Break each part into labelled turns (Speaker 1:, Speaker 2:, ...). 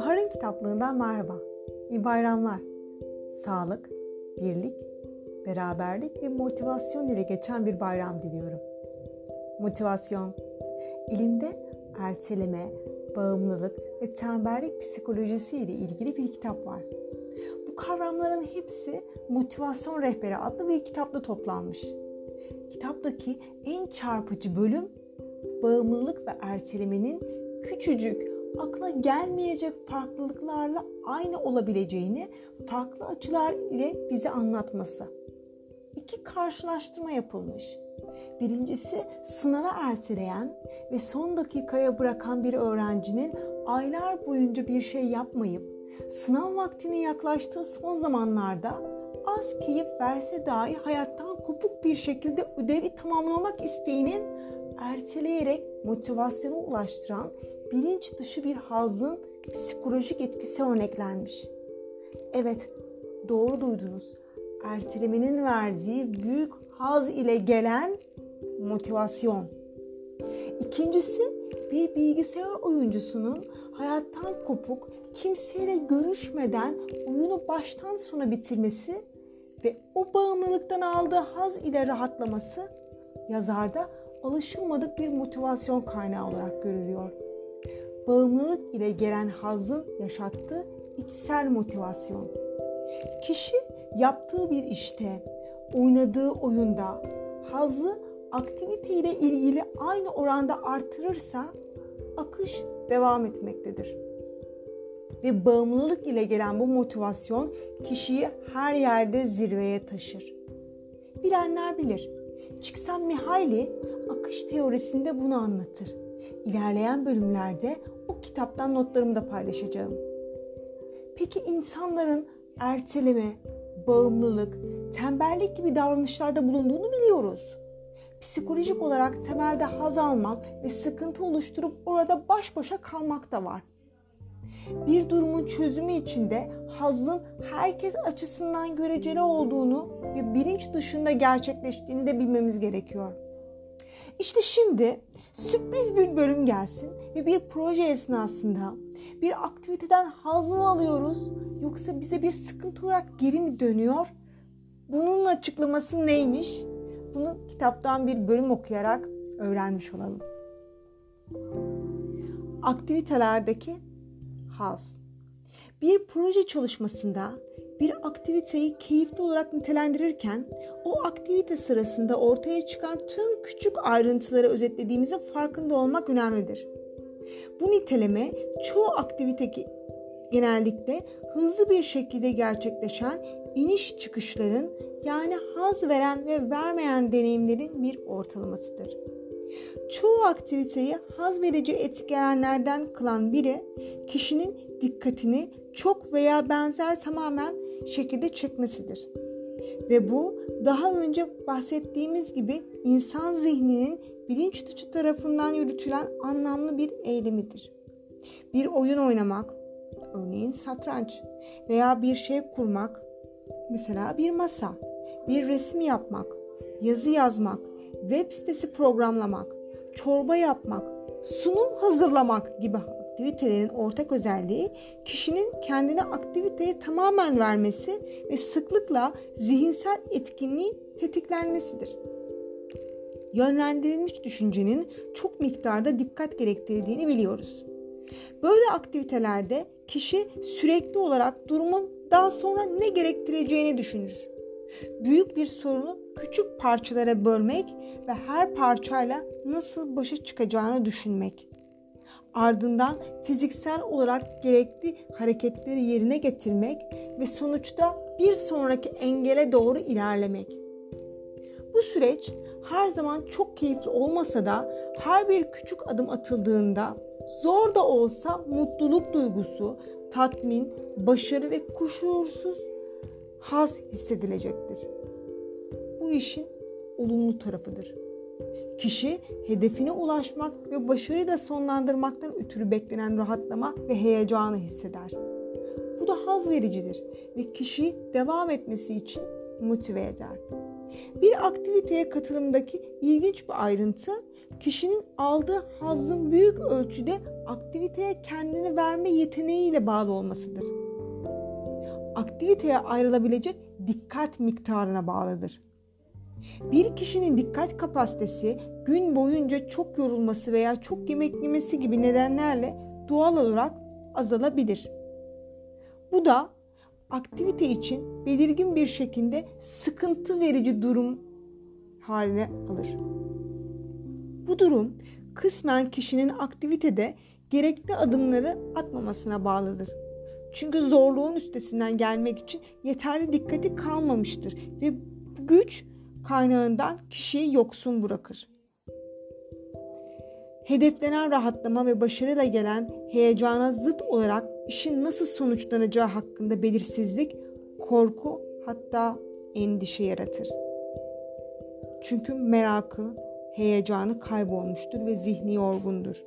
Speaker 1: Bahar'ın kitaplığından merhaba. İyi bayramlar. Sağlık, birlik, beraberlik ve motivasyon ile geçen bir bayram diliyorum. Motivasyon, ilimde erteleme, bağımlılık ve tembellik psikolojisi ile ilgili bir kitap var. Bu kavramların hepsi Motivasyon Rehberi adlı bir kitapta toplanmış. Kitaptaki en çarpıcı bölüm bağımlılık ve ertelemenin küçücük, akla gelmeyecek farklılıklarla aynı olabileceğini farklı açılar ile bize anlatması. İki karşılaştırma yapılmış. Birincisi sınava erteleyen ve son dakikaya bırakan bir öğrencinin aylar boyunca bir şey yapmayıp sınav vaktine yaklaştığı son zamanlarda az keyif verse dahi hayattan kopuk bir şekilde ödevi tamamlamak isteğinin erteleyerek motivasyona ulaştıran bilinç dışı bir hazın psikolojik etkisi örneklenmiş. Evet, doğru duydunuz. Ertelemenin verdiği büyük haz ile gelen motivasyon. İkincisi bir bilgisayar oyuncusunun hayattan kopuk, kimseyle görüşmeden oyunu baştan sona bitirmesi ve o bağımlılıktan aldığı haz ile rahatlaması yazarda alışılmadık bir motivasyon kaynağı olarak görülüyor. Bağımlılık ile gelen hazın yaşattığı içsel motivasyon. Kişi yaptığı bir işte, oynadığı oyunda hazı aktivite ile ilgili aynı oranda artırırsa akış devam etmektedir. Ve bağımlılık ile gelen bu motivasyon kişiyi her yerde zirveye taşır. Bilenler bilir. Csikszentmihalyi akış teorisinde bunu anlatır. İlerleyen bölümlerde o kitaptan notlarımı da paylaşacağım. Peki insanların erteleme, bağımlılık, tembellik gibi davranışlarda bulunduğunu biliyoruz. Psikolojik olarak temelde haz almak ve sıkıntı oluşturup orada baş başa kalmak da var. Bir durumun çözümü içinde hazın herkes açısından göreceli olduğunu ve bilinç dışında gerçekleştiğini de bilmemiz gerekiyor. İşte şimdi sürpriz bir bölüm gelsin ve bir proje esnasında bir aktiviteden haz mı alıyoruz yoksa bize bir sıkıntı olarak geri mi dönüyor? Bunun açıklaması neymiş? Bunu kitaptan bir bölüm okuyarak öğrenmiş olalım. Aktivitelerdeki haz. Bir proje çalışmasında bir aktiviteyi keyifli olarak nitelendirirken o aktivite sırasında ortaya çıkan tüm küçük ayrıntıları özetlediğimizin farkında olmak önemlidir. Bu niteleme çoğu aktivite genellikle hızlı bir şekilde gerçekleşen iniş çıkışların yani haz veren ve vermeyen deneyimlerin bir ortalamasıdır. Çoğu aktiviteyi haz verici etkenlerden kılan biri kişinin dikkatini çok veya benzer tamamen şekilde çekmesidir. Ve bu daha önce bahsettiğimiz gibi insan zihninin bilinç dışı tarafından yürütülen anlamlı bir eylemidir. Bir oyun oynamak, örneğin satranç veya bir şey kurmak, mesela bir masa, bir resim yapmak, yazı yazmak, web sitesi programlamak, çorba yapmak, sunum hazırlamak gibi aktivitelerin ortak özelliği kişinin kendine aktiviteye tamamen vermesi ve sıklıkla zihinsel etkinliğin tetiklenmesidir. Yönlendirilmiş düşüncenin çok miktarda dikkat gerektirdiğini biliyoruz. Böyle aktivitelerde kişi sürekli olarak durumun daha sonra ne gerektireceğini düşünür. Büyük bir sorunu küçük parçalara bölmek ve her parçayla nasıl başa çıkacağını düşünmek ardından fiziksel olarak gerekli hareketleri yerine getirmek ve sonuçta bir sonraki engele doğru ilerlemek. Bu süreç her zaman çok keyifli olmasa da her bir küçük adım atıldığında zor da olsa mutluluk duygusu, tatmin, başarı ve kuşursuz haz hissedilecektir. Bu işin olumlu tarafıdır. Kişi hedefine ulaşmak ve başarıyla sonlandırmaktan ötürü beklenen rahatlama ve heyecanı hisseder. Bu da haz vericidir ve kişi devam etmesi için motive eder. Bir aktiviteye katılımdaki ilginç bir ayrıntı kişinin aldığı hazzın büyük ölçüde aktiviteye kendini verme yeteneğiyle bağlı olmasıdır. Aktiviteye ayrılabilecek dikkat miktarına bağlıdır. Bir kişinin dikkat kapasitesi gün boyunca çok yorulması veya çok yemek yemesi gibi nedenlerle doğal olarak azalabilir. Bu da aktivite için belirgin bir şekilde sıkıntı verici durum haline alır. Bu durum kısmen kişinin aktivitede gerekli adımları atmamasına bağlıdır. Çünkü zorluğun üstesinden gelmek için yeterli dikkati kalmamıştır ve güç kaynağından kişiyi yoksun bırakır. Hedeflenen rahatlama ve başarıyla gelen heyecana zıt olarak işin nasıl sonuçlanacağı hakkında belirsizlik, korku hatta endişe yaratır. Çünkü merakı, heyecanı kaybolmuştur ve zihni yorgundur.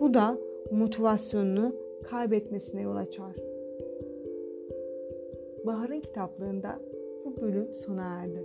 Speaker 1: Bu da motivasyonunu kaybetmesine yol açar. Bahar'ın kitaplığında bu bölüm sona erdi.